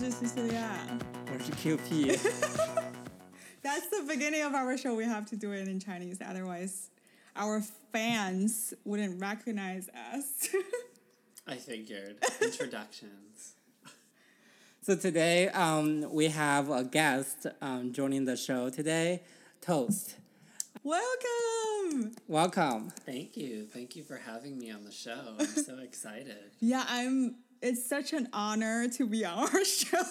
was just QP? That's the beginning of our show. We have to do it in Chinese, otherwise, our fans wouldn't recognize us. I figured. Introductions. So today um, we have a guest um, joining the show today, Toast. Welcome. Welcome. Thank you. Thank you for having me on the show. I'm so excited. Yeah, I'm it's such an honor to be on our show.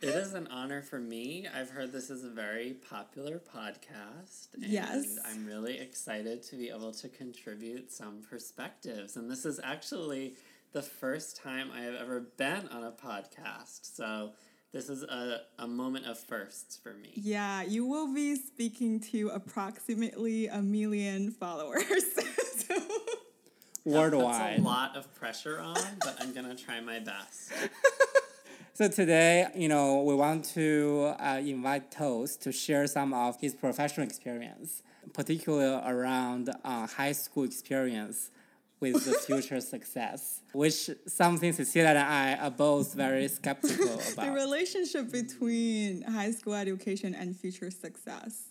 It is an honor for me. I've heard this is a very popular podcast. And Yes. I'm really excited to be able to contribute some perspectives. And this is actually the first time I have ever been on a podcast. So this is a, a moment of firsts for me. yeah, you will be speaking to approximately a million followers. so, Worldwide. puts a lot of pressure on, but I'm going to try my best. So today, you know, we want to uh, invite Toast to share some of his professional experience, particularly around uh, high school experience with the future success, which something Cecilia and I are both very skeptical about. the relationship between high school education and future success,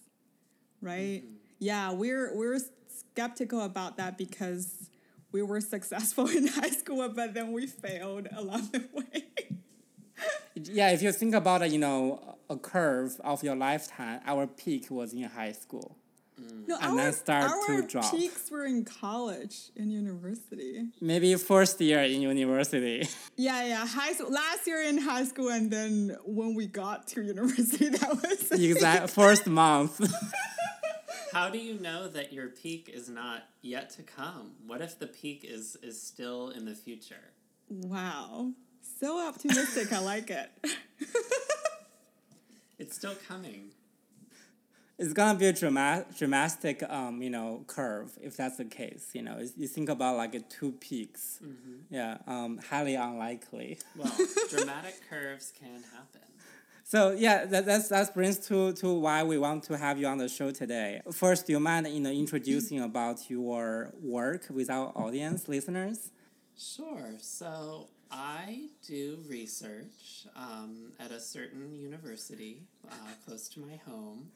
right? Yeah, we're we're skeptical about that because we were successful in high school, but then we failed along the way. Yeah, if you think about it, you know, a curve of your lifetime, our peak was in high school. No, And then start to drop. peaks were in college and university. Maybe first year in university. Yeah, yeah, high school. Last year in high school, and then when we got to university, that was exact first month. How do you know that your peak is not yet to come? What if the peak is is still in the future? Wow, so optimistic. I like it. It's still coming. it's gonna be a dramatic, dramatic, um, you know, curve if that's the case. You know, It's- you think about like a two peaks. Yeah, um, highly unlikely. Well, dramatic curves can happen. So yeah, that that's, that brings to to why we want to have you on the show today. First, do you mind you know introducing about your work with our audience listeners? Sure. So I do research um, at a certain university uh, close to my home.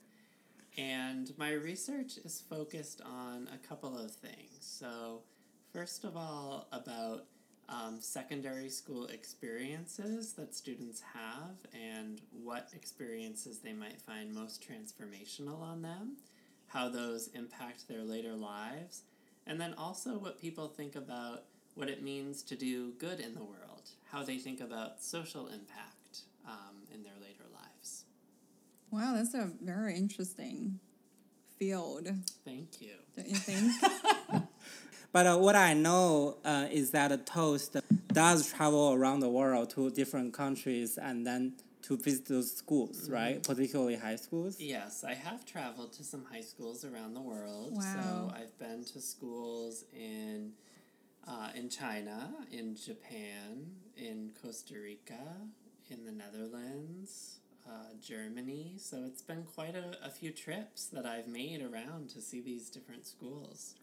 And my research is focused on a couple of things. So, first of all, about um, secondary school experiences that students have and what experiences they might find most transformational on them, how those impact their later lives, and then also what people think about what it means to do good in the world, how they think about social impact um, in their later lives. Wow, that's a very interesting field. Thank you. Don't you think? But uh, what I know uh, is that a Toast does travel around the world to different countries and then to visit those schools, right? Particularly high schools. Yes, I have traveled to some high schools around the world. Wow. So I've been to schools in uh, in China, in Japan, in Costa Rica, in the Netherlands, uh, Germany. So it's been quite a, a few trips that I've made around to see these different schools.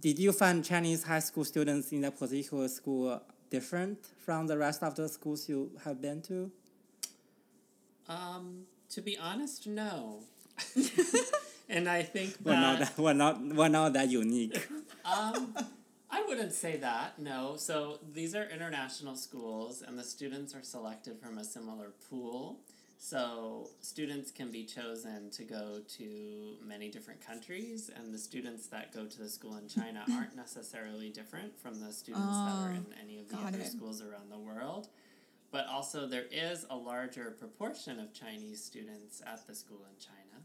Did you find Chinese high school students in that particular school different from the rest of the schools you have been to? Um, to be honest, no. and I think We're not that that, we're not we're not that unique. um, I wouldn't say that. No. So these are international schools, and the students are selected from a similar pool. So students can be chosen to go to many different countries, and the students that go to the school in China aren't necessarily different from the students that are Oh, in any of the other it. schools around the world. But also, there is a larger proportion of Chinese students at the school in China.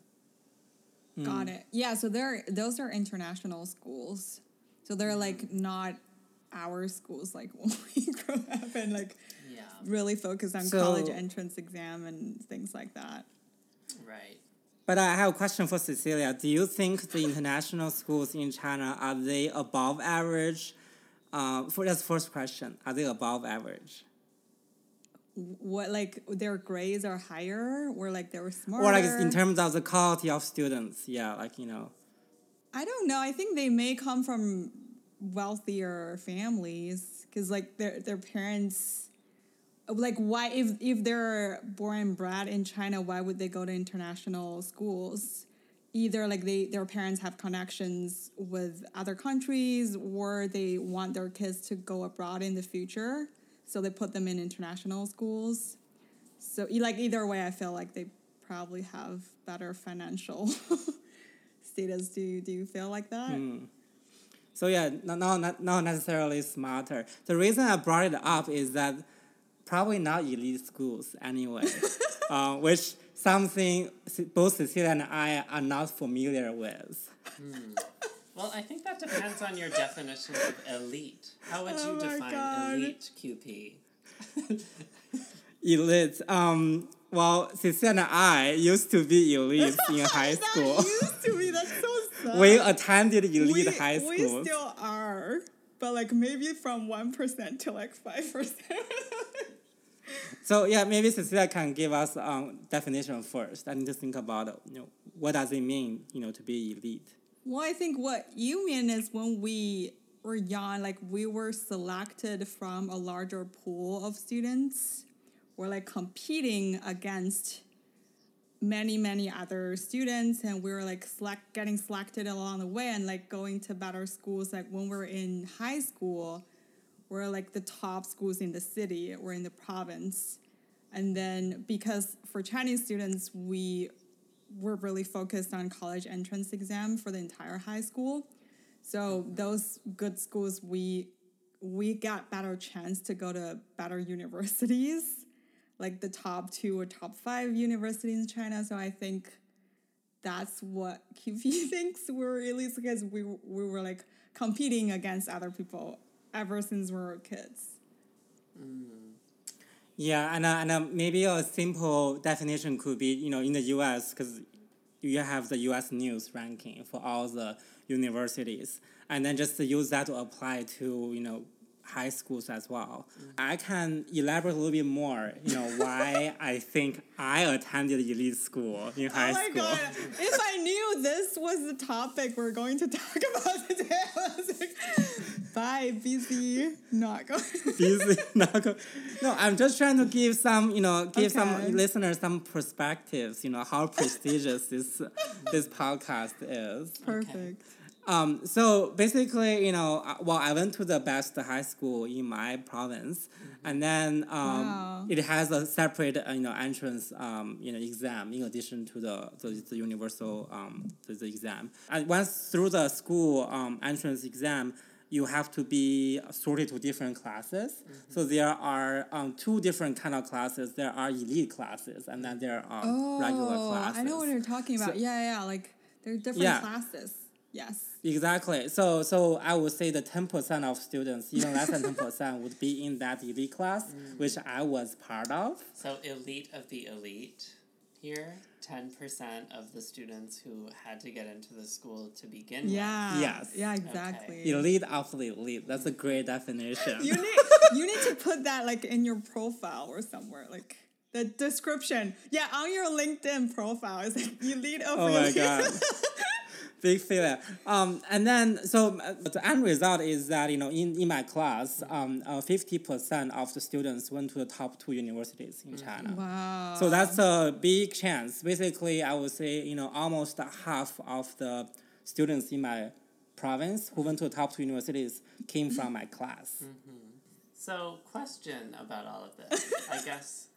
Hmm. Got it. Yeah, so they're those are international schools. So they're like mm-hmm. not our schools like when we grow up and like Yeah, really focus on So- college entrance exam and things like that. right. But I have a question for Cecilia. Do you think the international schools in China are they above average? Uh, for that's first question. Are they above average? What like their grades are higher or like they were smarter? Or like in terms of the quality of students? Yeah, like you know. I don't know. I think they may come from wealthier families because like their their parents like why if if they're born and bred in China, why would they go to international schools? Either like they their parents have connections with other countries, or they want their kids to go abroad in the future, so they put them in international schools. So like either way, I feel like they probably have better financial status. Do do you feel like that? Hmm. So yeah, no, no, not, not necessarily smarter. The reason I brought it up is that probably not elite schools anyway, uh, which something both Cecilia and I are not familiar with. Well, I think that depends on your definition of elite. How would Oh you my define God. elite QP? Elite. Um, well, Cecilia and I used to be elite in high school. used to be. That's so sad. we attended elite we, high school. we schools. still are, but like maybe from one percent to like five percent. So yeah, maybe Cecilia can give us um definition first. I need to think about you know what does it mean you know to be elite. well, I think what you mean is when we were young, like we were selected from a larger pool of students. We're like competing against many many other students and we were like select getting selected along the way and like going to better schools like when we we're in high school we're like the top schools in the city or in the province and then because for chinese students we were really focused on college entrance exam for the entire high school so those good schools we we got better chance to go to better universities like the top two or top five universities in China. So I think that's what QP thinks we're elite because we we were like competing against other people ever since we were kids. Yeah, and uh, and uh, maybe a simple definition could be you know in the U.S. because you have the U.S. News ranking for all the universities, and then just use that to apply to you know high schools as well. I can elaborate a little bit more. You know why I think I attended elite school in high oh my school. god! if I knew this was the topic we're going to talk about today, I was like, bye, busy, not going. Busy, not go- no, I'm just trying to give some, you know, give Okay. some listeners some perspectives, you know, how prestigious this this podcast is. Perfect. Um, so basically, you know, uh, well, I went to the best high school in my province, and then um, Wow. it has a separate, uh, you know, entrance, um, you know, exam in addition to the the, the universal um, the, the exam. And once through the school um, entrance exam, you have to be sorted to different classes. Mm-hmm. So there are um, two different kind of classes. There are elite classes, and then there are um, regular Oh, classes. I know what you're talking about. yeah, yeah, like there are different Yeah. classes. Yes. Exactly. So so I would say the ten percent of students, even less than ten percent, would be in that elite class, mm. which I was part of. So, elite of the elite here, 10% of the students who had to get into the school to begin with. Yeah. Yes. Yeah, exactly. Elite of the elite. That's a great definition. You need you need to put that like in your profile or somewhere, like the description. Yeah, on your LinkedIn profile, it's like elite of oh my god. Big failure. Um, and then, so uh, the end result is that, you know, in, in my class, um, uh, 50% of the students went to the top two universities in China. Wow. So that's a big chance. Basically, I would say, you know, almost half of the students in my province who went to the top two universities came from my class. So, question about all of this. I guess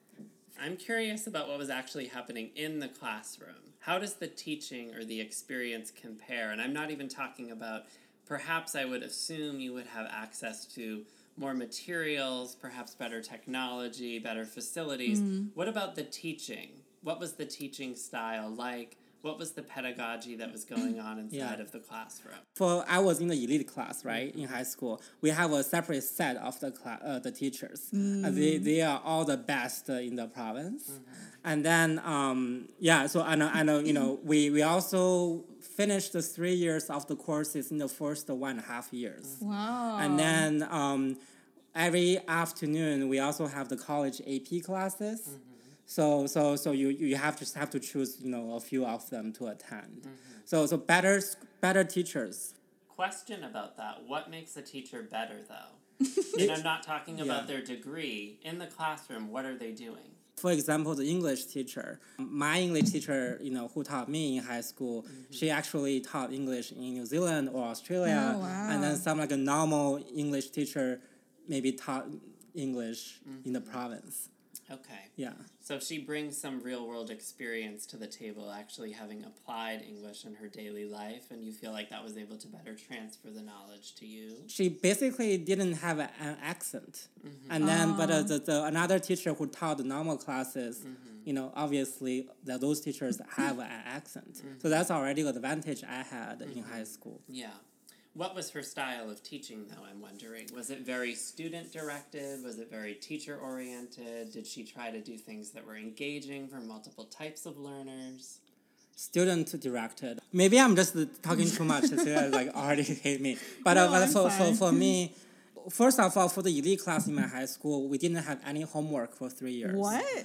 I'm curious about what was actually happening in the classroom. How does the teaching or the experience compare? And I'm not even talking about perhaps I would assume you would have access to more materials, perhaps better technology, better facilities. Mm-hmm. What about the teaching? What was the teaching style like? What was the pedagogy that was going on inside Yeah. of the classroom? For I was in the elite class, right, in high school. We have a separate set of the cla- uh, the teachers. And they, they are all the best uh, in the province. And then, um, yeah, so I know, I know, you know, we, we also finished the three years of the courses in the first one and a half years. wow. And then um, every afternoon we also have the college AP classes. So so so you, you have just have to choose you know a few of them to attend. Mm-hmm. So so better better teachers. Question about that. What makes a teacher better, though? and I'm not talking Yeah. about their degree. In the classroom, what are they doing? For example, the English teacher, my English teacher, you know, who taught me in high school, mm-hmm. she actually taught English in New Zealand or Australia, Oh, and then some like a normal English teacher maybe taught English in the mm-hmm. province. Okay. Yeah. So she brings some real world experience to the table, actually having applied English in her daily life, and you feel like that was able to better transfer the knowledge to you. she basically didn't have a, an accent mm-hmm. and then but uh, ah. the, the another teacher who taught the normal classes mm-hmm. you know obviously the, those teachers have an accent mm-hmm. so that's already an advantage i had in high school Yeah. What was her style of teaching, though? I'm wondering. Was it very student directed? Was it very teacher oriented? Did she try to do things that were engaging for multiple types of learners? student directed maybe i'm just talking too much so it's like already hate me but, uh, but I'm for, for, fine. for me first of all for the elite class in my high school we didn't have any homework for three years What?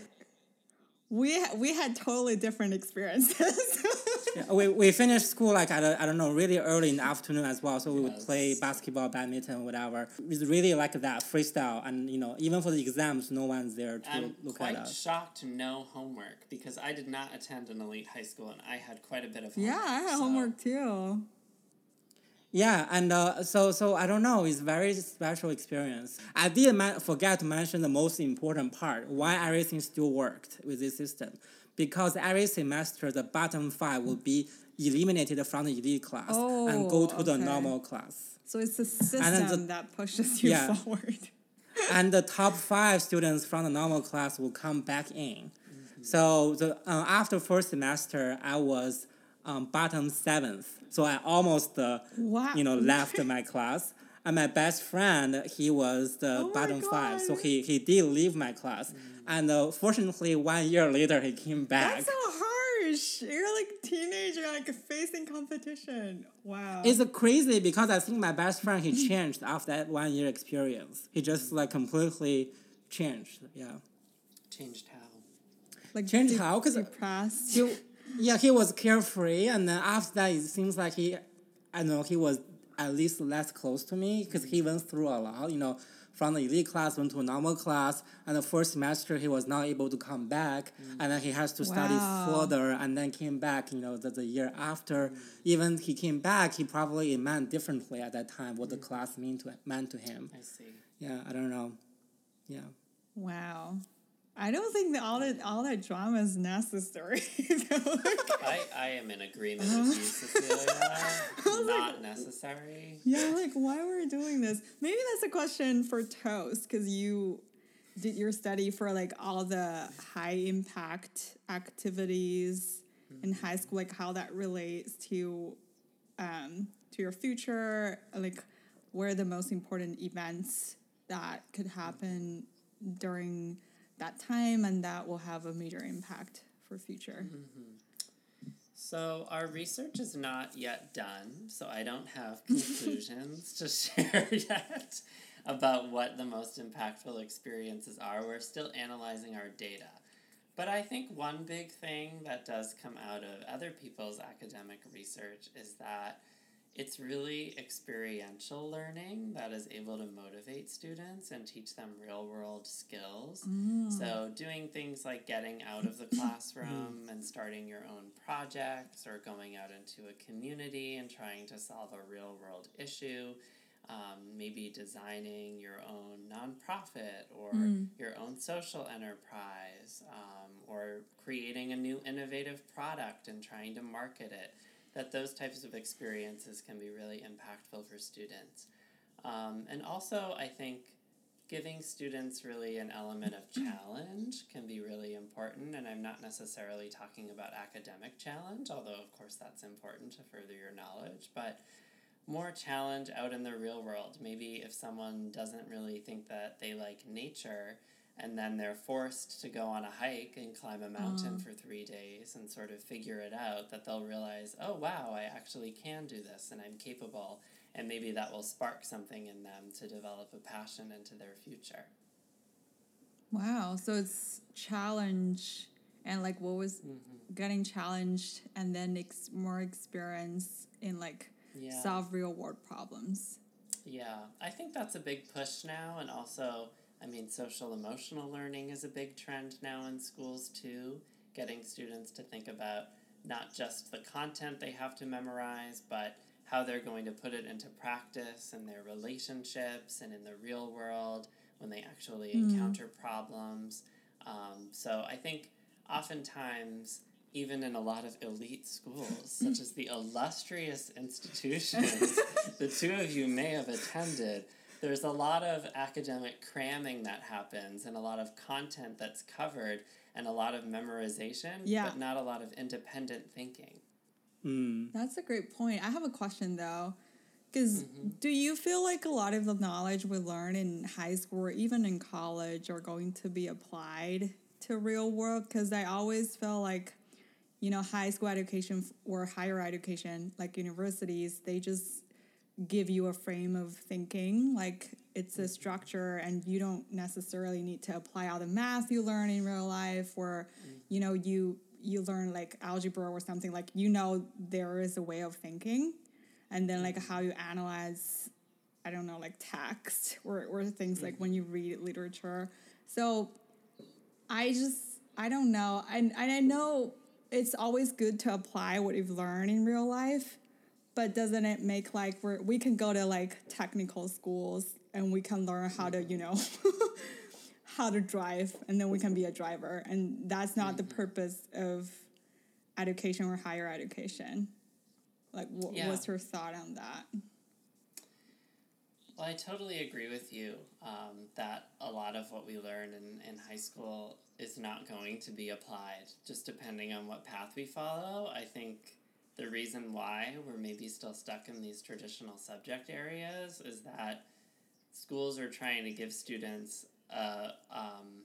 We we had totally different experiences. Yeah, we, we finished school like at a, I don't know really early in the afternoon as well. So we would play basketball, badminton, whatever. It's really like that freestyle, and you know even for the exams, no one's there to I'm look quite at us. shocked no homework because I did not attend an elite high school and I had quite a bit of yeah. I had so- homework too. Yeah, and uh, so so I don't know. It's very special experience. I did ma- forget to mention the most important part. Why everything still worked with this system? Because every semester the bottom five will be eliminated from the elite class and go Oh, to the normal class. So it's the system the- that pushes you Yeah. forward. and the top five students from the normal class will come back in. So the uh, after first semester, I was um, bottom seventh. So I almost uh, Wow. you know left my class. And my best friend, he was the Oh bottom five, so he, he did leave my class. And uh, fortunately, one year later, he came back. That's so harsh. You're like teenager, like facing competition. Wow. It's crazy because I think my best friend he changed after that one year experience. He just like completely changed. Yeah. Changed how? like change de- how? 'Cause depressed. he, yeah, he was carefree, and then after that, it seems like he, I know, he was at least less close to me because he went through a lot. You know, from the elite class went to a normal class, and the first semester he was not able to come back, mm. and then he has to study further, and then came back. You know, the, the year after, mm. even he came back, he probably it meant differently at that time what the mm. class mean to meant to him. I see. Yeah, I don't know. Yeah. Wow. I don't think that all that all that drama is necessary. I, I am in agreement with you, Cecilia. Not necessary. yeah, like why we're doing this? Maybe that's a question for Toast because you did your study for like all the high impact activities in high school, like how that relates to um, to your future, like where are the most important events that could happen during that time and that will have a major impact for future. Mm-hmm. So our research is not yet done, so I don't have conclusions to share yet about what the most impactful experiences are. We're still analyzing our data. But I think one big thing that does come out of other people's academic research is that it's really experiential learning that is able to motivate students and teach them real world skills. So, doing things like getting out of the classroom and starting your own projects or going out into a community and trying to solve a real world issue. Um, maybe designing your own nonprofit or your own social enterprise um, or creating a new innovative product and trying to market it that those types of experiences can be really impactful for students. Um, and also, I think giving students really an element of challenge can be really important. And I'm not necessarily talking about academic challenge, although, of course, that's important to further your knowledge, but more challenge out in the real world. Maybe if someone doesn't really think that they like nature, and then they're forced to go on a hike and climb a mountain mm. for three days and sort of figure it out, that they'll realize, oh wow, I actually can do this and I'm capable. And maybe that will spark something in them to develop a passion into their future. Wow. So it's challenge and like what was mm-hmm. getting challenged and then ex- more experience in like Yeah. solve real world problems. Yeah, I think that's a big push now, and also, I mean, social emotional learning is a big trend now in schools too. Getting students to think about not just the content they have to memorize, but how they're going to put it into practice in their relationships and in the real world when they actually Mm. encounter problems. Um, so I think oftentimes, even in a lot of elite schools, such as the illustrious institutions the two of you may have attended, there's a lot of academic cramming that happens and a lot of content that's covered and a lot of memorization, Yeah. but not a lot of independent thinking. Mm. That's a great point. I have a question though. Because Mm-hmm. do you feel like a lot of the knowledge we learn in high school or even in college are going to be applied to real world? Because I always feel like, you know, high school education or higher education, like universities, they just give you a frame of thinking. Like it's a mm-hmm. structure, and you don't necessarily need to apply all the math you learn in real life, or mm. you know, you you learn like algebra or something. Like you know, there is a way of thinking, and then like mm-hmm. how you analyze. I don't know, like text or, or things like when mm-hmm. you read literature. So I just I don't know. And and I know it's always good to apply what you've learned in real life, but doesn't it make like we we can go to like technical schools and we can learn how to you know how to drive and then we can be a driver and that's not the purpose of education or higher education. Like, wh- Yeah. what's your thought on that? Well, I totally agree with you um, that a lot of what we learn in, in high school is not going to be applied, just depending on what path we follow. I think the reason why we're maybe still stuck in these traditional subject areas is that schools are trying to give students a, um,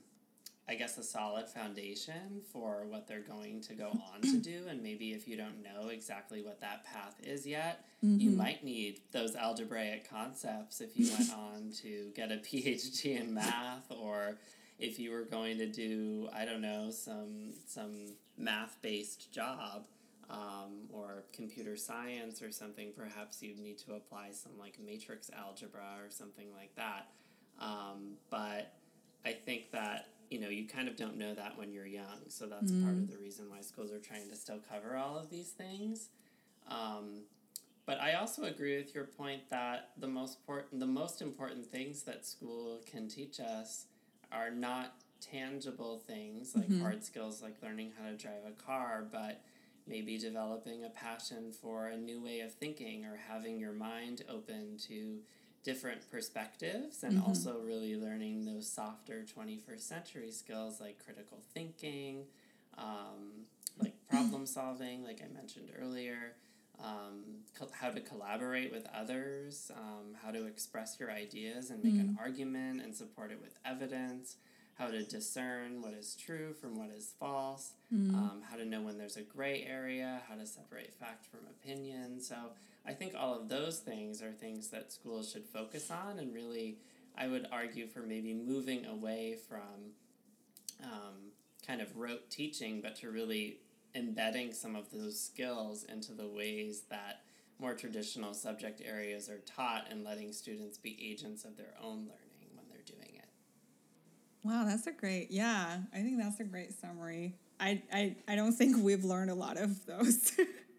I guess, a solid foundation for what they're going to go on to do. And maybe if you don't know exactly what that path is yet, you might need those algebraic concepts if you went on to get a PhD in math or if you were going to do, I don't know, some, some math based job. Um, or computer science or something, perhaps you'd need to apply some like matrix algebra or something like that. Um, but I think that you know you kind of don't know that when you're young, so that's part of the reason why schools are trying to still cover all of these things. Um, but I also agree with your point that the most important the most important things that school can teach us are not tangible things like hard skills like learning how to drive a car, but maybe developing a passion for a new way of thinking or having your mind open to different perspectives and also really learning those softer 21st century skills like critical thinking um, like problem solving like i mentioned earlier um, co- how to collaborate with others um, how to express your ideas and make an argument and support it with evidence how to discern what is true from what is false um, how to know when there's a gray area how to separate fact from opinion. So I think all of those things are things that schools should focus on, and really, I would argue for maybe moving away from um, kind of rote teaching, but to really embedding some of those skills into the ways that more traditional subject areas are taught and letting students be agents of their own learning when they're doing it. Wow, that's a great, yeah, I think that's a great summary. I, I, I don't think we've learned a lot of those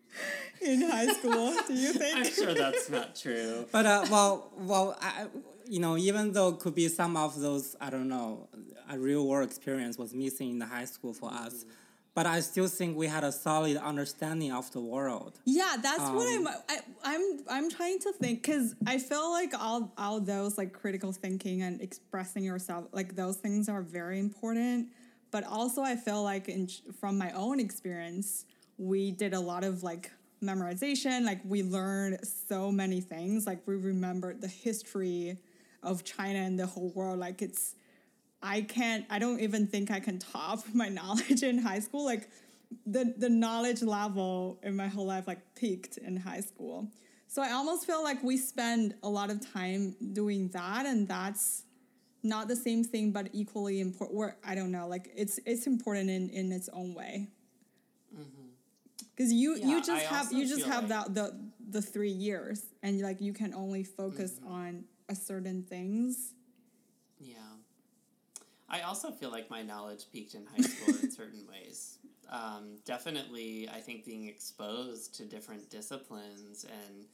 in high school. Do you think? I'm sure that's not true. But uh, well, well, I, you know, even though could be some of those, I don't know, a real world experience was missing in the high school for us, but I still think we had a solid understanding of the world. Yeah, that's what Um, I'm. I, I'm. I'm trying to think because I feel like all all those like critical thinking and expressing yourself, like those things are very important. But also, I feel like in from my own experience, we did a lot of like memorization. Like we learned so many things. Like we remembered the history of China and the whole world. Like it's I can't I don't even think I can top my knowledge in high school. Like the the knowledge level in my whole life like peaked in high school. So I almost feel like we spend a lot of time doing that and that's not the same thing but equally important or I don't know, like it's it's important in, in its own way. because you Yeah, you just I have you just have like- that the the three years and like you can only focus Mm-hmm. on a certain things. I also feel like my knowledge peaked in high school in certain ways. Um, definitely, I think being exposed to different disciplines and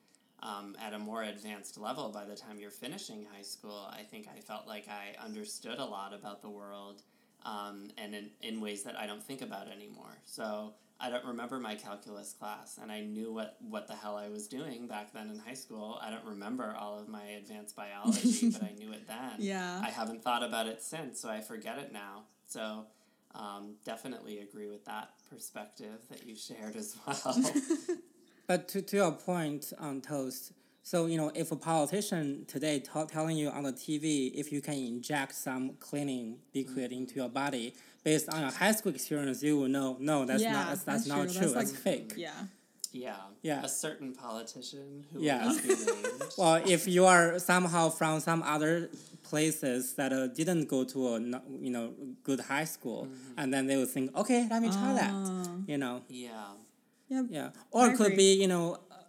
um, at a more advanced level by the time you're finishing high school, I think I felt like I understood a lot about the world um, and in, in ways that I don't think about anymore. So I don't remember my calculus class, and I knew what, what the hell I was doing back then in high school. I don't remember all of my advanced biology, but I knew it then. Yeah. I haven't thought about it since, so I forget it now. So um, definitely agree with that perspective that you shared as well. But to, to your point on toast, so you know, if a politician today t- telling you on the TV if you can inject some cleaning mm. liquid into your body based on your high school experience, you will know no, that's Yeah, not that's, that's, that's not true. true. That's That's, like- fake. yeah yeah. Yeah. A certain politician who Yeah. will not be named. Well, if you are somehow from some other places that uh, didn't go to a you know good high school, mm-hmm. and then they will think, okay, let me try that. Ah. You know. yeah. yeah Yeah, or I it could agree. be you know,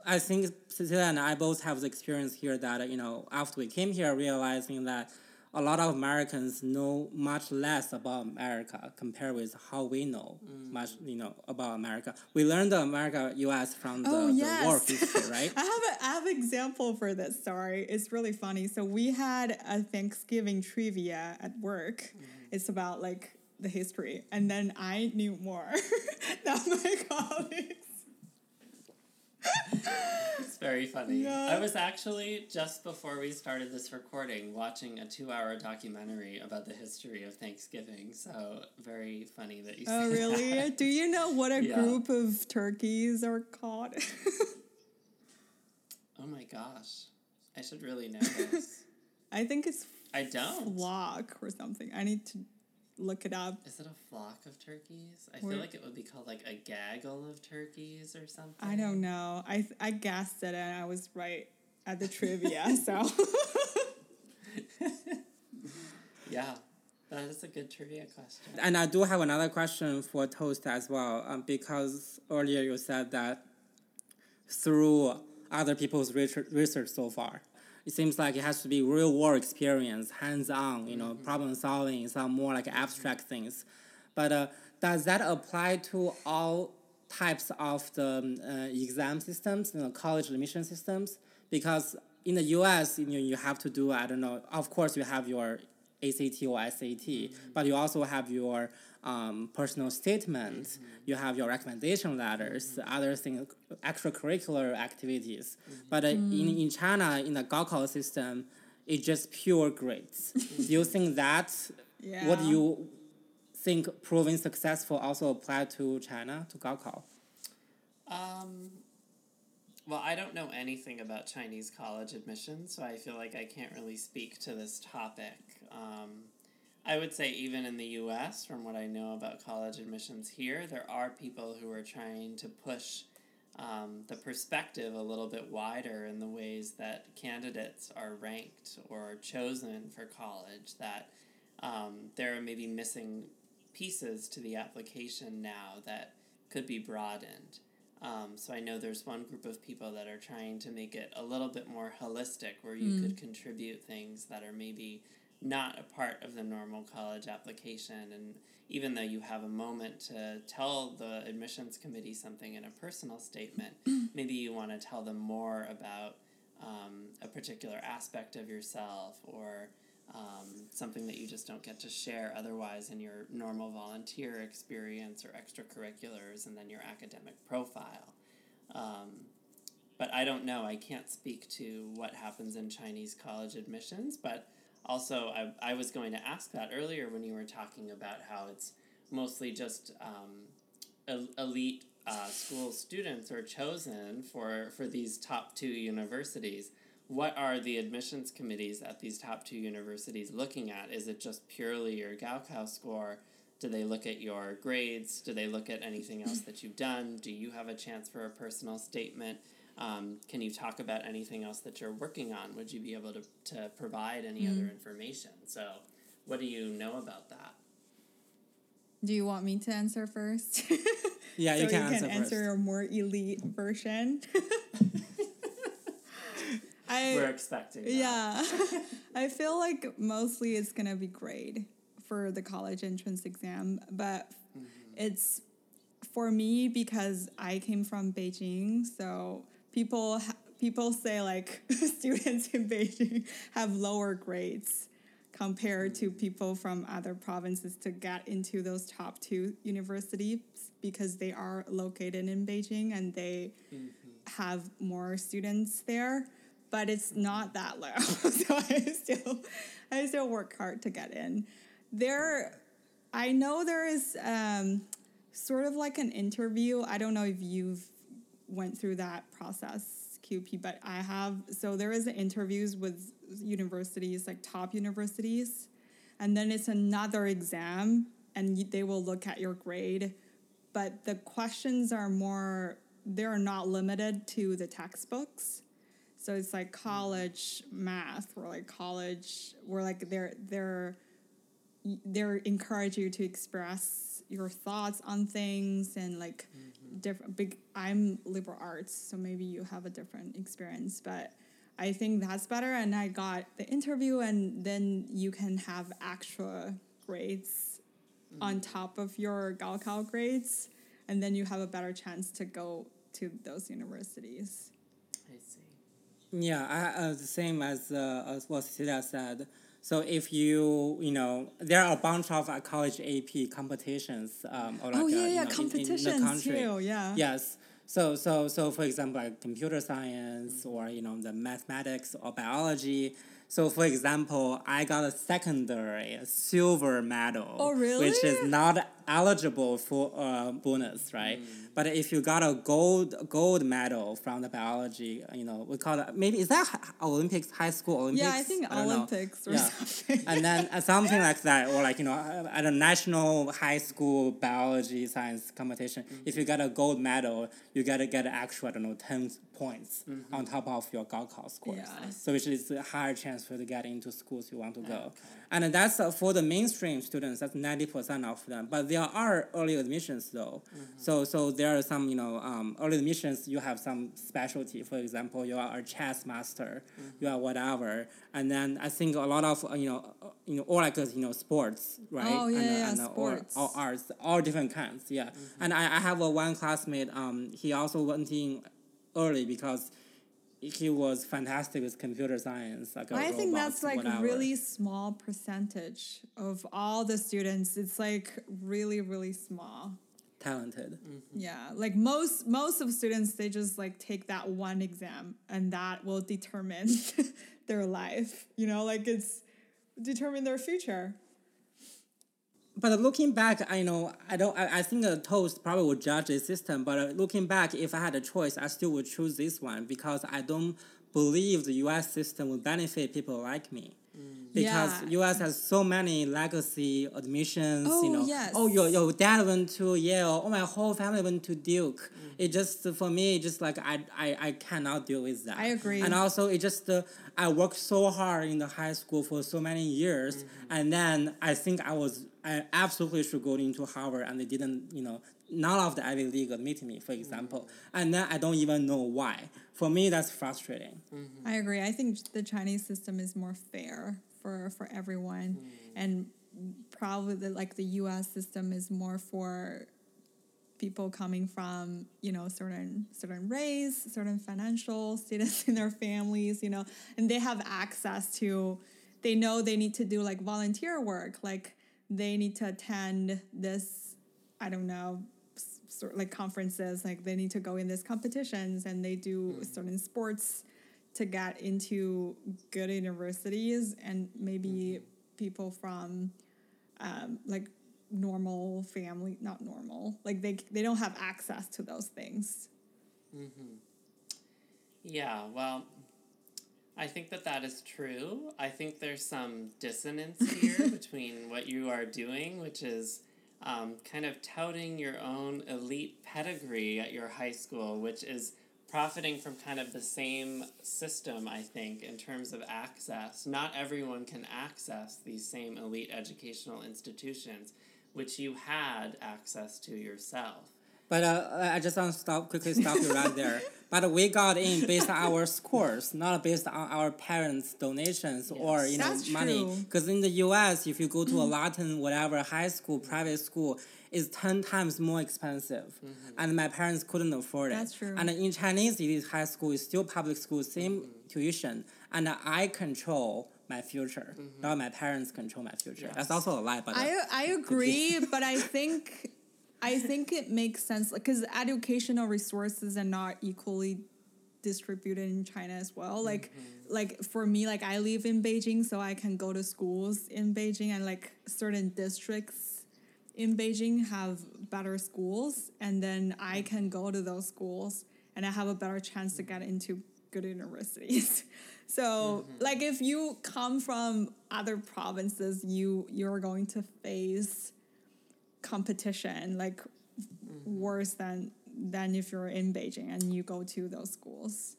I think Cecilia and I both have the experience here that you know after we came here, realizing that a lot of Americans know much less about America compared with how we know Mm. much you know about America. We learned America U.S. from the, Oh, the war history, right? I have a I have an example for this. Sorry, it's really funny. So we had a Thanksgiving trivia at work. Mm-hmm. It's about like the history, and then I knew more than my colleagues. It's very funny. Yeah. I was actually, just before we started this recording, watching a two hour documentary about the history of Thanksgiving. So, very funny that you Oh, really? that. Do you know what a Yeah. group of turkeys are called? Oh my gosh. I should really know this. I think it's I don't. flock or something. I need to look it up. Is it a flock of turkeys? I Or- feel like it would be called like a gaggle of turkeys or something. I don't know. I I guessed it and I was right at the trivia. so Yeah, that is a good trivia question. And I do have another question for Toast as well, um, because earlier you said that through other people's research, research so far, it seems like it has to be real world experience, hands on, you know, problem solving, some more like abstract things. But uh, does that apply to all types of the um, uh, exam systems, you know, college admission systems? Because in the U.S., you know, you have to do I don't know. Of course, you have your ACT or SAT, but you also have your um, personal statement, you have your recommendation letters, other things, extracurricular activities. But uh, in, in China, in the Gaokao system, it's just pure grades. do you think that yeah. what Yeah. you think proving successful also apply to China, to Gaokao? Um, well, I don't know anything about Chinese college admissions, so I feel like I can't really speak to this topic. Um, I would say, even in the US, from what I know about college admissions here, there are people who are trying to push um, the perspective a little bit wider in the ways that candidates are ranked or chosen for college, that um, there are maybe missing pieces to the application now that could be broadened. Um, so I know there's one group of people that are trying to make it a little bit more holistic, where you could contribute things that are maybe not a part of the normal college application. And even though you have a moment to tell the admissions committee something in a personal statement, maybe you want to tell them more about um, a particular aspect of yourself or um, something that you just don't get to share otherwise in your normal volunteer experience or extracurriculars and then your academic profile. Um, but I don't know. I can't speak to what happens in Chinese college admissions, but also I, I was going to ask that earlier when you were talking about how it's mostly just um, elite uh, school students are chosen for, for these top two universities. What are the admissions committees at these top two universities looking at? Is it just purely your Gaokao score? Do they look at your grades? Do they look at anything else that you've done? Do you have a chance for a personal statement? Um, can you talk about anything else that you're working on? Would you be able to, to provide any other information? So, what do you know about that? Do you want me to answer first? Yeah, so you can you answer can answer first. your more elite version. I We're expecting. That. yeah, I feel like mostly it's gonna be grade for the college entrance exam, but it's for me because I came from Beijing, so people people say like students in Beijing have lower grades compared to people from other provinces to get into those top two universities because they are located in Beijing and they have more students there but it's not that low. So i still i still work hard to get in. There i know there is um, sort of like an interview. I don't know if you've went through that process qp but i have so there is interviews with universities like top universities and then it's another exam and they will look at your grade but the questions are more they're not limited to the textbooks. So it's like college math or like college where like they're they're they're encourage you to express your thoughts on things and like different big i'm liberal arts so maybe you have a different experience but i think that's better and i got the interview and then you can have actual grades on top of your gaokao grades and then you have a better chance to go to those universities I see. Yeah, I, uh, the same as, uh, as what Cecilia said. So if you, you know, there are a bunch of uh, college AP competitions. Um, or like, oh uh, yeah you yeah know, in- in, the competitions country. too yeah Yes. So, so, so for example, like computer science or, you know, the mathematics or biology. So, for example, I got a secondary silver medal. Oh, Which is not eligible for uh, bonus, right? But if you got a gold gold medal from the biology, you know, we call it, maybe, is that Olympics, high school Olympics? Yeah, I think know. Olympics or Yeah. something. and then uh, something like that, or like you know, uh, at a national high school biology science competition, if you got a gold medal, you gotta get an extra, I don't know, ten points on top of your Gaokao scores. Yeah. So which is a higher chance for you to get into schools you want to go, and that's uh, for the mainstream students. That's ninety percent of them. But there are early admissions though, so so there are some you know um, early admissions. You have some specialty. For example, you are a chess master, you are whatever, and then I think a lot of uh, you know uh, you know or like uh, you know sports right? Oh, yeah, and, uh, yeah, and, uh, or, sports. or arts all different kinds yeah. And I, I have a one classmate um he also went in early because he was fantastic with computer science like I think that's like whatever. really small percentage of all the students. It's like really really small. talented mm-hmm. Yeah, like most most of students they just like take that one exam and that will determine their life. You know, like it's determine their future. But looking back, I know I don't. I, I think a toast probably would judge the system. But uh, looking back, if I had a choice, I still would choose this one because I don't believe the U.S. system would benefit people like me. Because Yeah. U.S. has so many legacy admissions. Oh, you know, yes. oh your your dad went to Yale. Oh my whole family went to Duke. It just for me, just like I, I I cannot deal with that. I agree. And also, it just uh, I worked so hard in the high school for so many years, and then I think I was I absolutely should go into Harvard, and they didn't, you know, none of the Ivy League admit me, for example, mm-hmm. and then I don't even know why. For me, that's frustrating. Mm-hmm. I agree. I think the Chinese system is more fair for for everyone, mm. and probably the, like the U.S. system is more for people coming from you know certain certain race, certain financial status in their families, you know, and they have access to. They know they need to do like volunteer work, like they need to attend this. I don't know s- sort like conferences like they need to go in these competitions and they do hmm. certain sports to get into good universities and maybe hmm. people from um, like normal family not normal like they they don't have access to those things. Mm-hmm. Yeah, well, I think that that is true. I think there's some dissonance here between what you are doing, which is um, kind of touting your own elite pedigree at your high school, which is profiting from kind of the same system, I think, in terms of access. Not everyone can access these same elite educational institutions, which you had access to yourself. But uh, I just want to stop quickly stop you right there. But we got in based on our scores, not based on our parents' donations or you know money. Because in the U.S., if you go to a Latin whatever high school, private school, it's ten times more expensive, and my parents couldn't afford it. That's true. And in Chinese elite high school, is still public school, same tuition, and I control my future, not my parents control my future. That's also a lie, but uh, I I agree, but I think I think it makes sense because educational resources are not equally distributed in China as well. Like mm-hmm. like for me, like I live in Beijing, so I can go to schools in Beijing, and like certain districts in Beijing have better schools, and then I can go to those schools, and I have a better chance to get into good universities. So, mm-hmm. like if you come from other provinces, you you're going to face competition like worse than than if you're in Beijing and you go to those schools.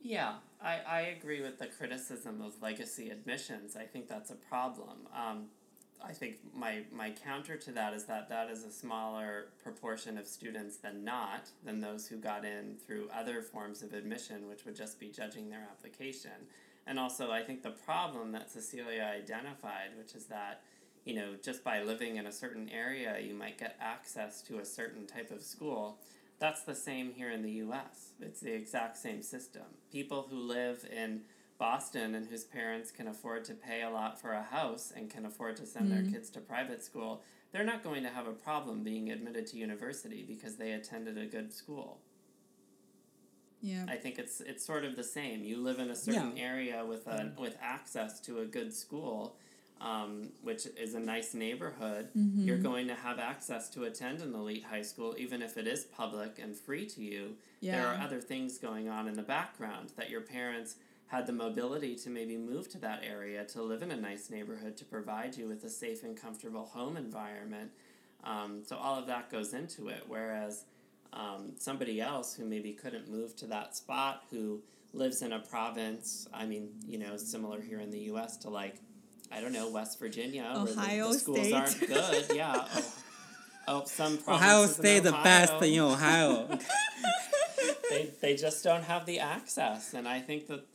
Yeah, I, I agree with the criticism of legacy admissions. I think that's a problem. Um, I think my, my counter to that is that that is a smaller proportion of students than not, than those who got in through other forms of admission, which would just be judging their application. And also, I think the problem that Cecilia identified, which is that, you know, just by living in a certain area, you might get access to a certain type of school. That's the same here in the US. It's the exact same system. People who live in Boston and whose parents can afford to pay a lot for a house and can afford to send their mm-hmm. kids to private school, they're not going to have a problem being admitted to university because they attended a good school. Yeah. I think it's it's sort of the same. You live in a certain Yeah. area with a mm-hmm. with access to a good school, um, which is a nice neighborhood. You're going to have access to attend an elite high school, even if it is public and free to you. Yeah. There are other things going on in the background that your parents had the mobility to maybe move to that area to live in a nice neighborhood to provide you with a safe and comfortable home environment. Um, so all of that goes into it. Whereas um, somebody else who maybe couldn't move to that spot, who lives in a province, I mean, you know, similar here in the U.S. to like, I don't know, West Virginia, where the, Ohio the schools State. aren't good. Yeah. Oh, oh some Ohio State the best in Ohio. they, they just don't have the access and i think that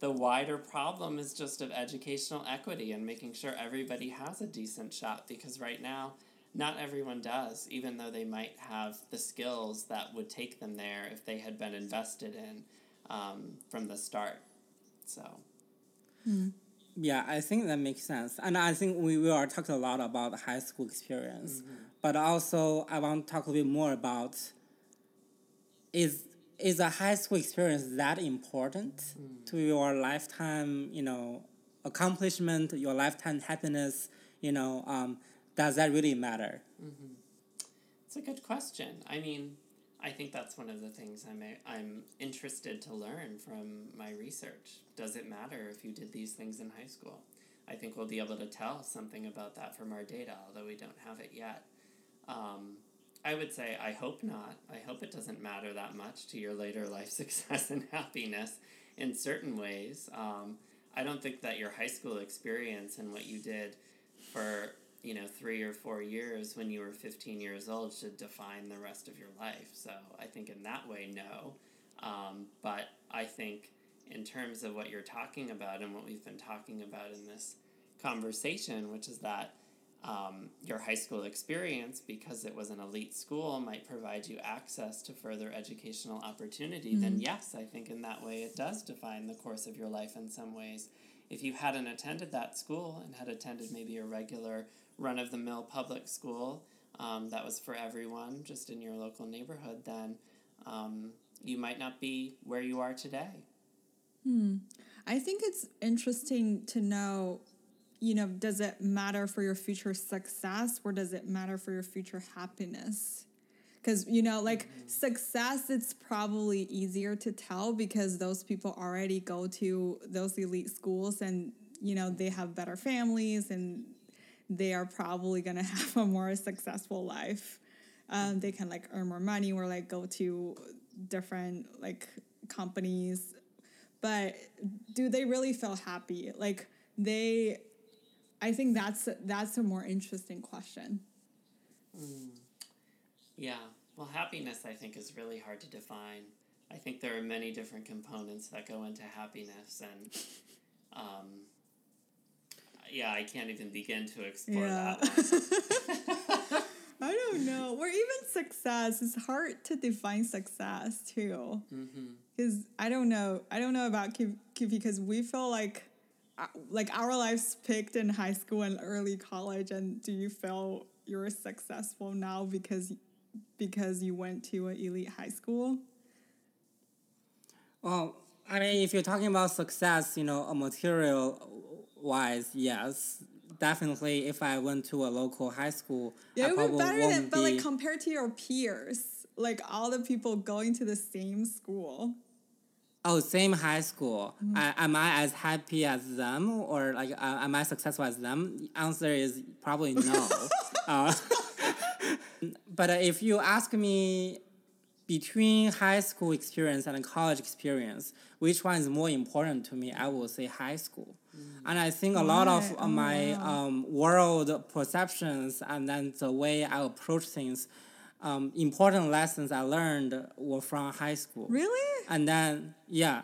the wider problem is just of educational equity and making sure everybody has a decent shot because right now not everyone does even though they might have the skills that would take them there if they had been invested in um, from the start so Yeah, I think that makes sense. And I think we, we are talking a lot about high school experience. Mm-hmm. But also I want to talk a bit more about is is a high school experience that important mm. to your lifetime, you know, accomplishment, your lifetime happiness, you know, um, does that really matter? Mm-hmm. It's a good question. I mean, I think that's one of the things I'm I'm interested to learn from my research. Does it matter if you did these things in high school? I think we'll be able to tell something about that from our data, although we don't have it yet. Um, I would say I hope not. I hope it doesn't matter that much to your later life success and happiness in certain ways. Um, I don't think that your high school experience and what you did for you know three or four years when you were 15 years old should define the rest of your life. So i think in that way no. Um, but i think in terms of what you're talking about and what we've been talking about in this conversation which is that um, your high school experience because it was an elite school might provide you access to further educational opportunity then yes i think in that way it does define the course of your life in some ways if you hadn't attended that school and had attended maybe a regular run of the mill public school um, that was for everyone just in your local neighborhood, then um, you might not be where you are today. Hmm. I think it's interesting to know, you know, does it matter for your future success or does it matter for your future happiness? Because, you know, like success, it's probably easier to tell because those people already go to those elite schools and, you know, they have better families and they are probably going to have a more successful life. Um, they can like earn more money or like go to different like companies. But do they really feel happy? Like they i think that's that's a more interesting question. Yeah, Well, happiness, I think, is really hard to define. I think there are many different components that go into happiness, and um, yeah, I can't even begin to explore Yeah. that. I don't know. Or even success. It's hard to define success too. mm-hmm. Because I don't know. I don't know about Q because we feel like uh, like our lives picked in high school and early college. And do you feel you're successful now because because you went to an elite high school? Well, I mean, if you're talking about success, you know, a material wise, yes, definitely. If I went to a local high school, Yeah, I it would be better than, but like compared to your peers, like all the people going to the same school. Oh, same high school. Mm-hmm. I, am I as happy as them, or like uh, am I successful as them? Answer is probably no. uh, but uh, if you ask me between high school experience and college experience, which one is more important to me? I will say high school. And I think a lot of Right. uh, Oh, my wow. um, world perceptions and then the way I approach things, um, important lessons I learned were from high school Really? and then yeah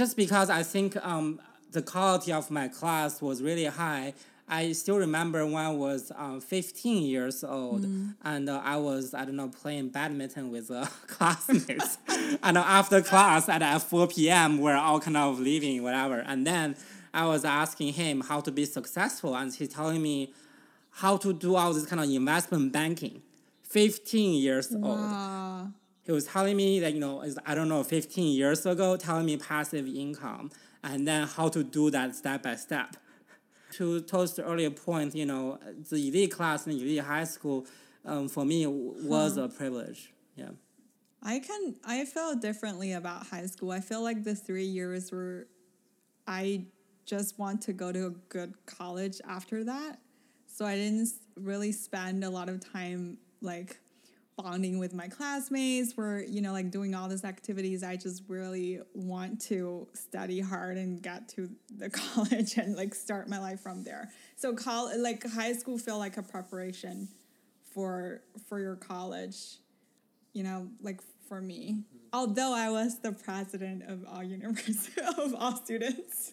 just because i think um, the quality of my class was really high i still remember when i was um, 15 years old and uh, i was i don't know playing badminton with uh, classmates. And uh, after class at, at 4 p.m we're all kind of leaving whatever. And then i was asking him how to be successful and he's telling me how to do all this kind of investment banking. 15 years old. He was telling me that you know is I don't know 15 years ago telling me passive income and then how to do that step by step. To Toast's earlier point, you know the elite class in elite high school um, for me was a privilege. Yeah. I can I feel differently about high school. I feel like the three years were I just want to go to a good college after that. So I didn't really spend a lot of time like bonding with my classmates were you know like doing all these activities. I just really want to study hard and get to the college and like start my life from there. So col- like high school feel like a preparation for for your college you know like for me. Although i was the president of all university of all students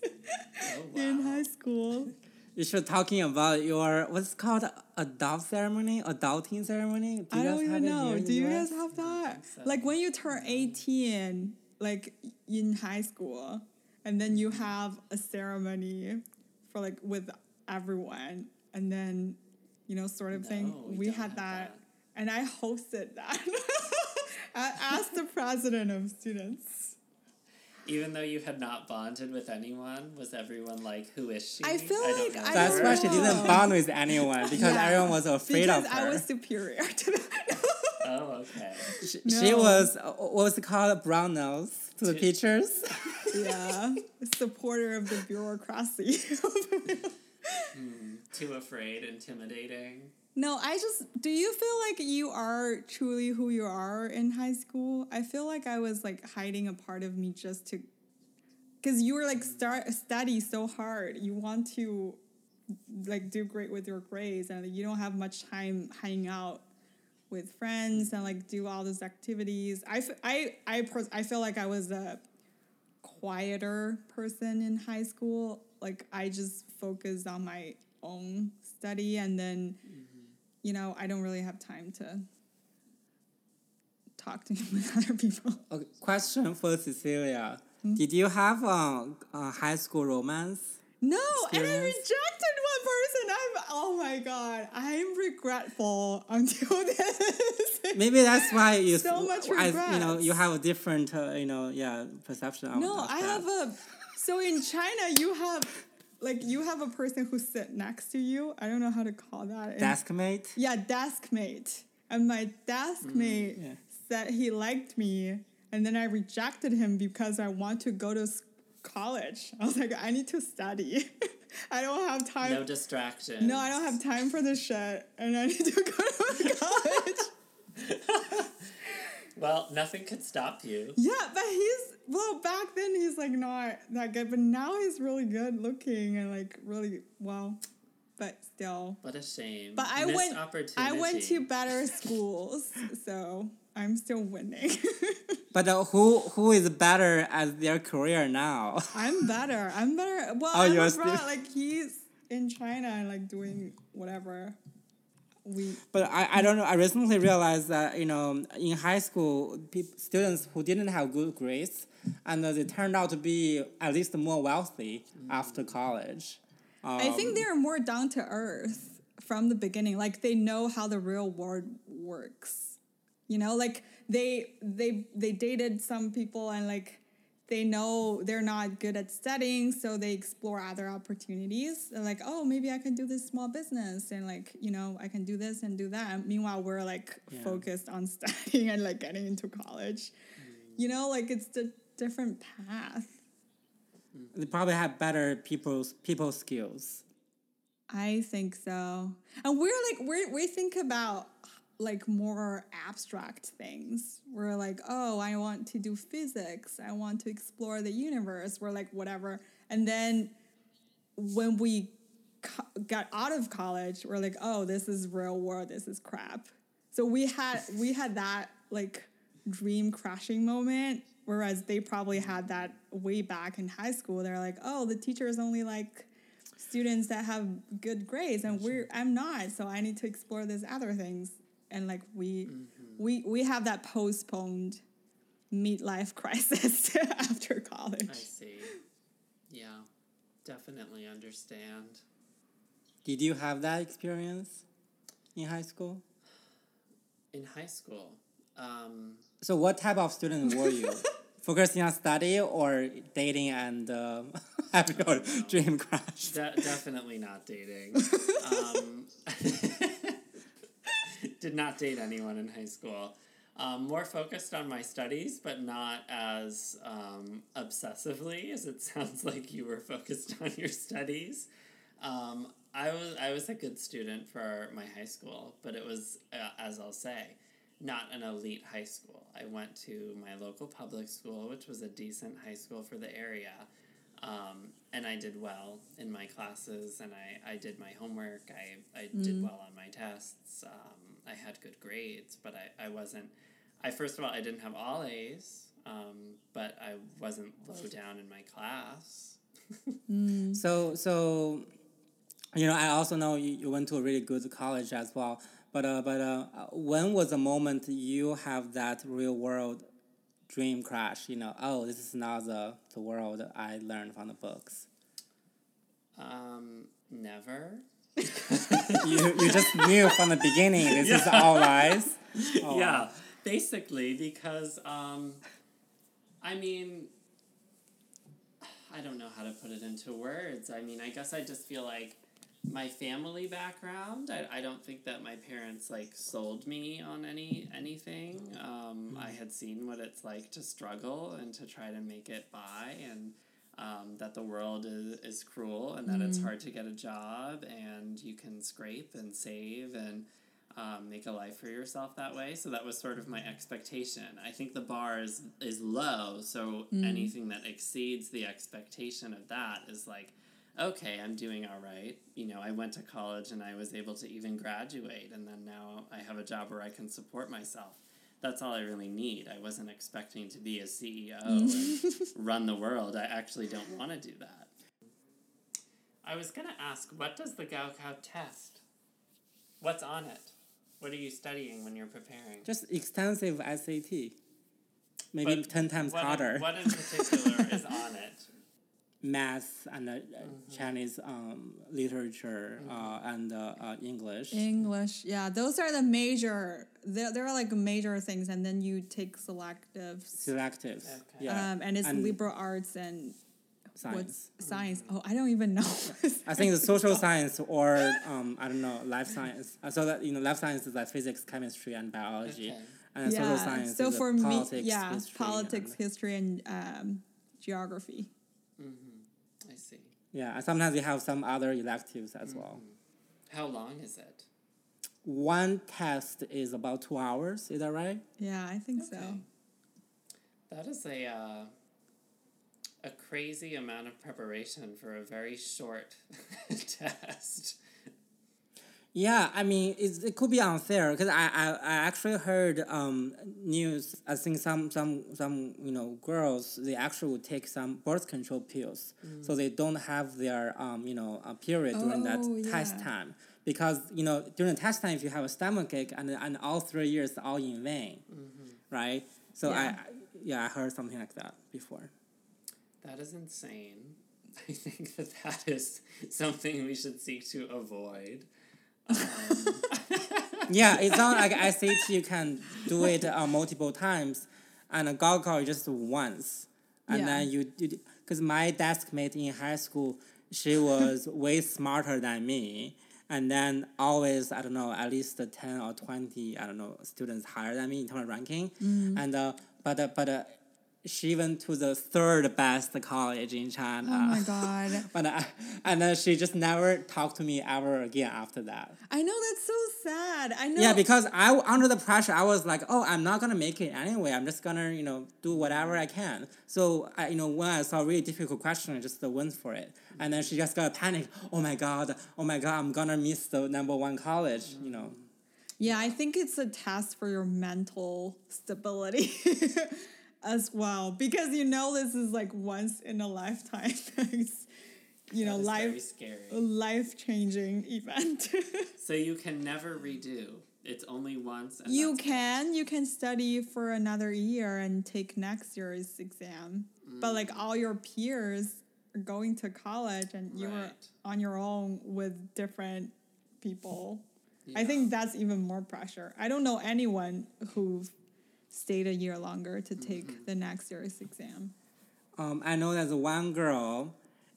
Oh, in high school You should talking about your what's called adopt ceremony, adulting ceremony. Do I don't even know. Do you guys have that? so. Like when you turn 18, like in high school, and then you have a ceremony for like with everyone, and then, you know, sort of thing. We We had that, that. and I hosted that as the president of students. Even though you had not bonded with anyone, was everyone like, "Who is she?" I feel don't like know I That's don't why she didn't bond with anyone because Yeah. everyone was afraid Because of her. I was superior to them. Oh, okay. she, she was uh, what was it called brown nose to the teachers. yeah, supporter of the bureaucracy. Too afraid, intimidating. No, I just do you feel like you are truly who you are in high school? I feel like I was like hiding a part of me just to cuz you were like start study so hard. You want to like do great with your grades and you don't have much time hanging out with friends and like do all those activities. I I I pers- I feel like I was a quieter person in high school. Like I just focused on my own study and then mm. You know, I don't really have time to talk to other people. Okay, question for Cecilia. Hmm? Did you have a, a high school romance? No, and I rejected one person. I'm oh my god, I'm regretful until this. Maybe that's why you So much I, you know you have a different uh, you know yeah perception of No, I that. have a. So in China, you have like you have a person who sit next to you. I don't know how to call that. Deskmate. Yeah, deskmate. And my deskmate mm, yeah. said he liked me, and then I rejected him because I want to go to college. I was like, I need to study. I don't have time. No distraction. No, I don't have time for this shit, and I need to go to college. Well, nothing could stop you. yeah, but he's well back then he's like not that good, but now he's really good looking and like really well. but still. What a shame. But I Missed went. Opportunity. I went to better schools, so I'm still winning. But uh, who who is better at their career now? I'm better. I'm better. Well, Oh, I'm you're abroad. still- Like he's in China and like doing whatever. We But I, I don't know. I recently realized that you know in high school, students who didn't have good grades, and uh, they turned out to be at least more wealthy after college. I Um, think they're more down to earth from the beginning. Like they know how the real world works. You know, like they they they dated some people and like they know they're not good at studying, so they explore other opportunities. They're like, oh, maybe I can do this small business and like, you know, I can do this and do that. Meanwhile, we're like Yeah. focused on studying and like getting into college. Mm. You know, like it's the different path. Mm. they probably have better people's people skills. I think so. And we're like we we think about like more abstract things. We're like, "Oh, I want to do physics. I want to explore the universe." We're like whatever. And then when we co- got out of college, we're like, "Oh, this is real world. This is crap." So we had we had that like dream crashing moment whereas they probably had that way back in high school. They're like, "Oh, the teacher is only like students that have good grades and we're I'm not so I need to explore these other things and like we we we have that postponed midlife crisis after college. I see. Yeah, definitely understand. Did you have that experience in high school? In high school, um, So what type of student were you? Focusing on study or dating and um, having your dream crash? de- definitely not dating. Um, did not date anyone in high school. Um, more focused on my studies, but not as um, obsessively as it sounds like you were focused on your studies. Um, I was I was a good student for my high school, but it was uh, as I'll say, not an elite high school. I went to my local public school, which was a decent high school for the area, um, and I did well in my classes, and I, I did my homework. I, I did well on my tests. I had good grades, but I, I wasn't. I first of all I didn't have all A's, um, but I wasn't low down in my class. So so, you know, I also know you, you went to a really good college as well. But uh, but uh, when was the moment you have that real world dream crash? You know, oh, this is not the the world I learned from the books. Um, never. You you just knew from the beginning this is all lies. Oh, yeah, basically because um, I mean, I don't know how to put it into words. I mean, I guess I just feel like my family background. I, I don't think that my parents like sold me on any anything. Um, I had seen what it's like to struggle and to try to make it by and. Um, that the world is, is cruel and that it's hard to get a job and you can scrape and save and um, make a life for yourself that way. So that was sort of my expectation. I think the bar is, is low, so anything that exceeds the expectation of that is like, okay, I'm doing all right. You know, I went to college and I was able to even graduate, and then now I have a job where I can support myself. That's all I really need. I wasn't expecting to be a CEO and run the world. I actually don't want to do that. I was going to ask, what does the Gaokao test? What's on it? What are you studying when you're preparing? Just extensive SAT. Maybe But ten times what, harder. What in particular is on it? Math and uh, Mm-hmm. Chinese um, literature uh, and uh, uh, English. English yeah those are the major there there are like major things and then you take selectives Selective. Okay. Yeah. um, and it's And liberal arts and science. what's science oh I don't even know I think the social science or um, I don't know life science. Uh, so that you know life science is like physics, chemistry, and biology, Okay. and then social science so is for uh, me politics, yeah history, politics and- history and um, geography I see. yeah, and sometimes you have some other electives as well. How long is it? One test is about two hours. Is that right? yeah I think so Okay. That is a uh, a crazy amount of preparation for a very short test. Yeah, I mean, it's, it could be unfair because I, I, I actually heard um, news. I think some, some some you know girls they actually would take some birth control pills, so they don't have their um, you know a period during that Oh, test time because you know during the test time if you have a stomach ache and and all three years all in vain, right? So Yeah. I yeah I heard something like that before. That is insane. I think that that is something we should seek to avoid. Um, Yeah, it's not like I SAT you can do it uh, multiple times, and a Gaokao just once, and Yeah. then you because my desk mate in high school, she was way smarter than me, and then always I don't know at least ten or twenty I don't know students higher than me in terms of ranking, Mm. and uh, but uh, but. She went to the third best college in China. Oh my god. But uh, and then she just never talked to me ever again after that. I know that's so sad. I know. Yeah, because I under the pressure, I was like, oh, I'm not gonna make it anyway. I'm just gonna you know do whatever I can. So I you know when I saw a really difficult question, I just went for it. And then she just got a panic. Oh my god! Oh my god! I'm gonna miss the number one college. You know. Yeah, I think it's a test for your mental stability as well because you know this is like once in a lifetime. You know, that is very life life changing event. So you can never redo. It's only once. And you that's it. can you can study for another year and take next year's exam, but like mm. all your peers are going to college and you're Right. on your own with different people. I think that's even more pressure. I don't know anyone who stayed a year longer to take Mm-hmm. the next year's exam. Um, I know there's one girl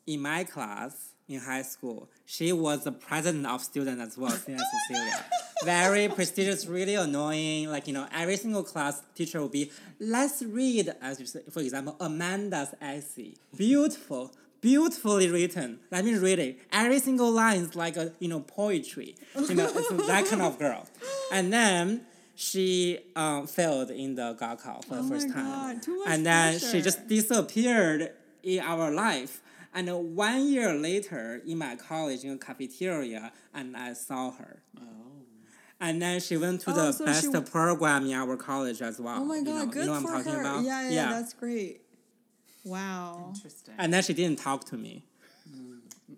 in my class in high school. She was the president of students as well, Senior Cecilia. Very prestigious, really annoying. Like, you know, every single class teacher will be, let's read, as you say, for example, Amanda's essay. Beautiful, beautifully written. Let me read it. Every single line is like a, you know, poetry. You know, it's that kind of girl. And then she um, failed in the Gaokao for the Oh first my time. God, too much and then she just disappeared in our life. And uh, one year later, in my college in a cafeteria, and I saw her. Oh. And then she went to Oh, the so best she- program in our college as well. Oh my you god, know, good you know what for I'm talking her. about? Yeah, yeah, that's great. Wow. Interesting. And then she didn't talk to me.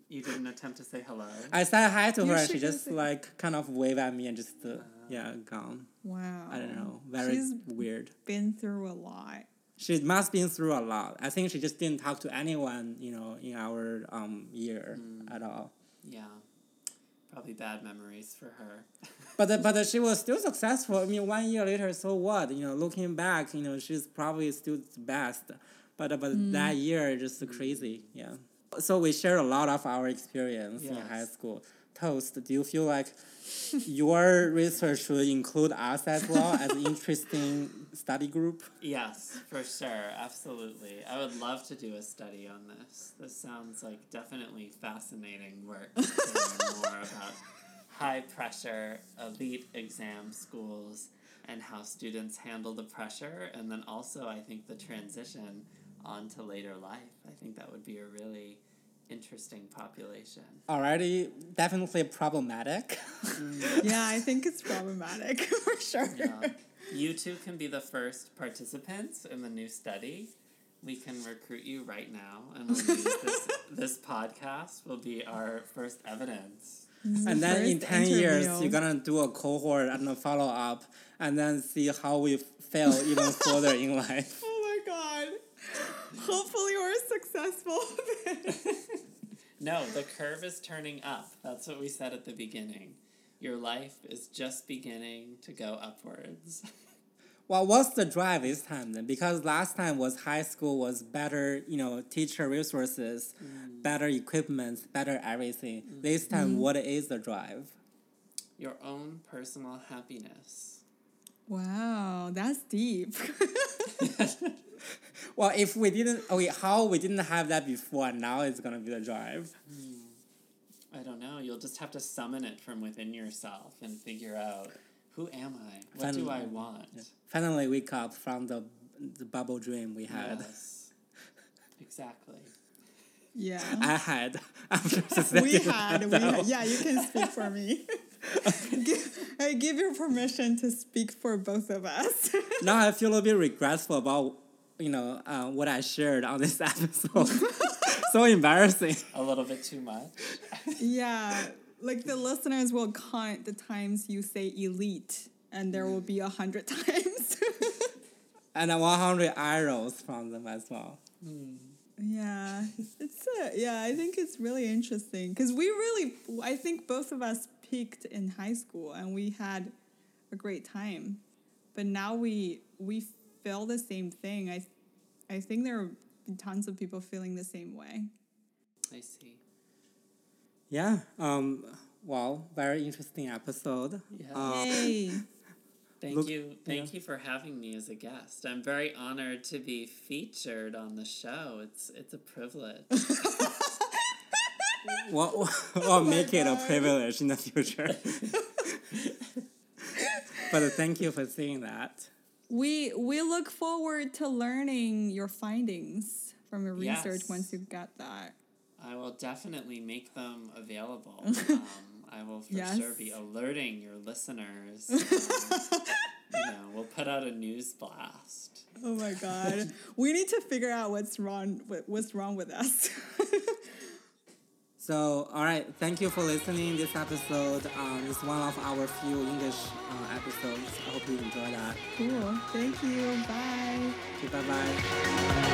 you didn't attempt to say hello. I said hi to You her, and she just say- like kind of waved at me and just uh, yeah gone. Wow. I don't know, very She's weird. been through a lot. She must been through a lot. I think she just didn't talk to anyone, you know, in our um year Mm. at all. Yeah. Probably bad memories for her. But uh, but uh, she was still successful. I mean, one year later, so what? You know, looking back, you know, she's probably still the best. But uh, but Mm. that year, just crazy. Yeah. So we share a lot of our experience in high school. Toast. Do you feel like your research should include us as well as an interesting study group? Yes, for sure. Absolutely. I would love to do a study on this. This sounds like definitely fascinating work to learn more about high pressure elite exam schools and how students handle the pressure and then also I think the transition onto later life. I think that would be a really interesting population. Already, definitely problematic. Mm. Yeah, I think it's problematic for sure. Yeah. You two can be the first participants in the new study. We can recruit you right now, and we'll use this, this podcast will be our first evidence. and then in First 10 years, you're going to do a cohort and a follow up and then see how we fail even further in life. Oh my god. Hopefully we're successful. No, the curve is turning up. That's what we said at the beginning. Your life is just beginning to go upwards. Well, what's the drive this time then? Because last time was high school was better, you know, teacher resources, mm. better equipment, better everything. This time, mm-hmm. what is the drive? Your own personal happiness. Wow, that's deep. Well, if we didn't, oh, okay, how we didn't have that before, now it's gonna be the drive. Hmm, I don't know. You'll just have to summon it from within yourself and figure out who am I? What do I Finally. want? Finally, wake up from the the bubble dream we had. Yes. Exactly. Yeah. I had after we had, we myself. had. Yeah, you can speak for me. give, I give you permission to speak for both of us. now I feel a bit regretful about you know uh, what I shared on this episode. so embarrassing. A little bit too much. yeah, like the listeners will count the times you say elite, and there will be a hundred times. And then 100 arrows from them as well. yeah, it's a, yeah. I think it's really interesting because we really, I think both of us peaked in high school and we had a great time, but now we we feel the same thing. I I think there are tons of people feeling the same way. I see. Yeah. Um. Well, very interesting episode. Yeah. Uh, Yay! Thank Look- you. Thank yeah. you for having me as a guest. I'm very honored to be featured on the show. It's it's a privilege. what what make it a privilege in the future? but thank you for saying that. We we look forward to learning your findings from your research Yes. once you've got that. I will definitely make them available. Um, I will for Yes. sure be alerting your listeners. Um, you know, we'll put out a news blast. Oh my god. we need to figure out what's wrong what's wrong with us. So, all right, thank you for listening. This episode um, is one of our few English uh, episodes. I hope you enjoy that. cool. Thank you. Bye. Okay, bye bye.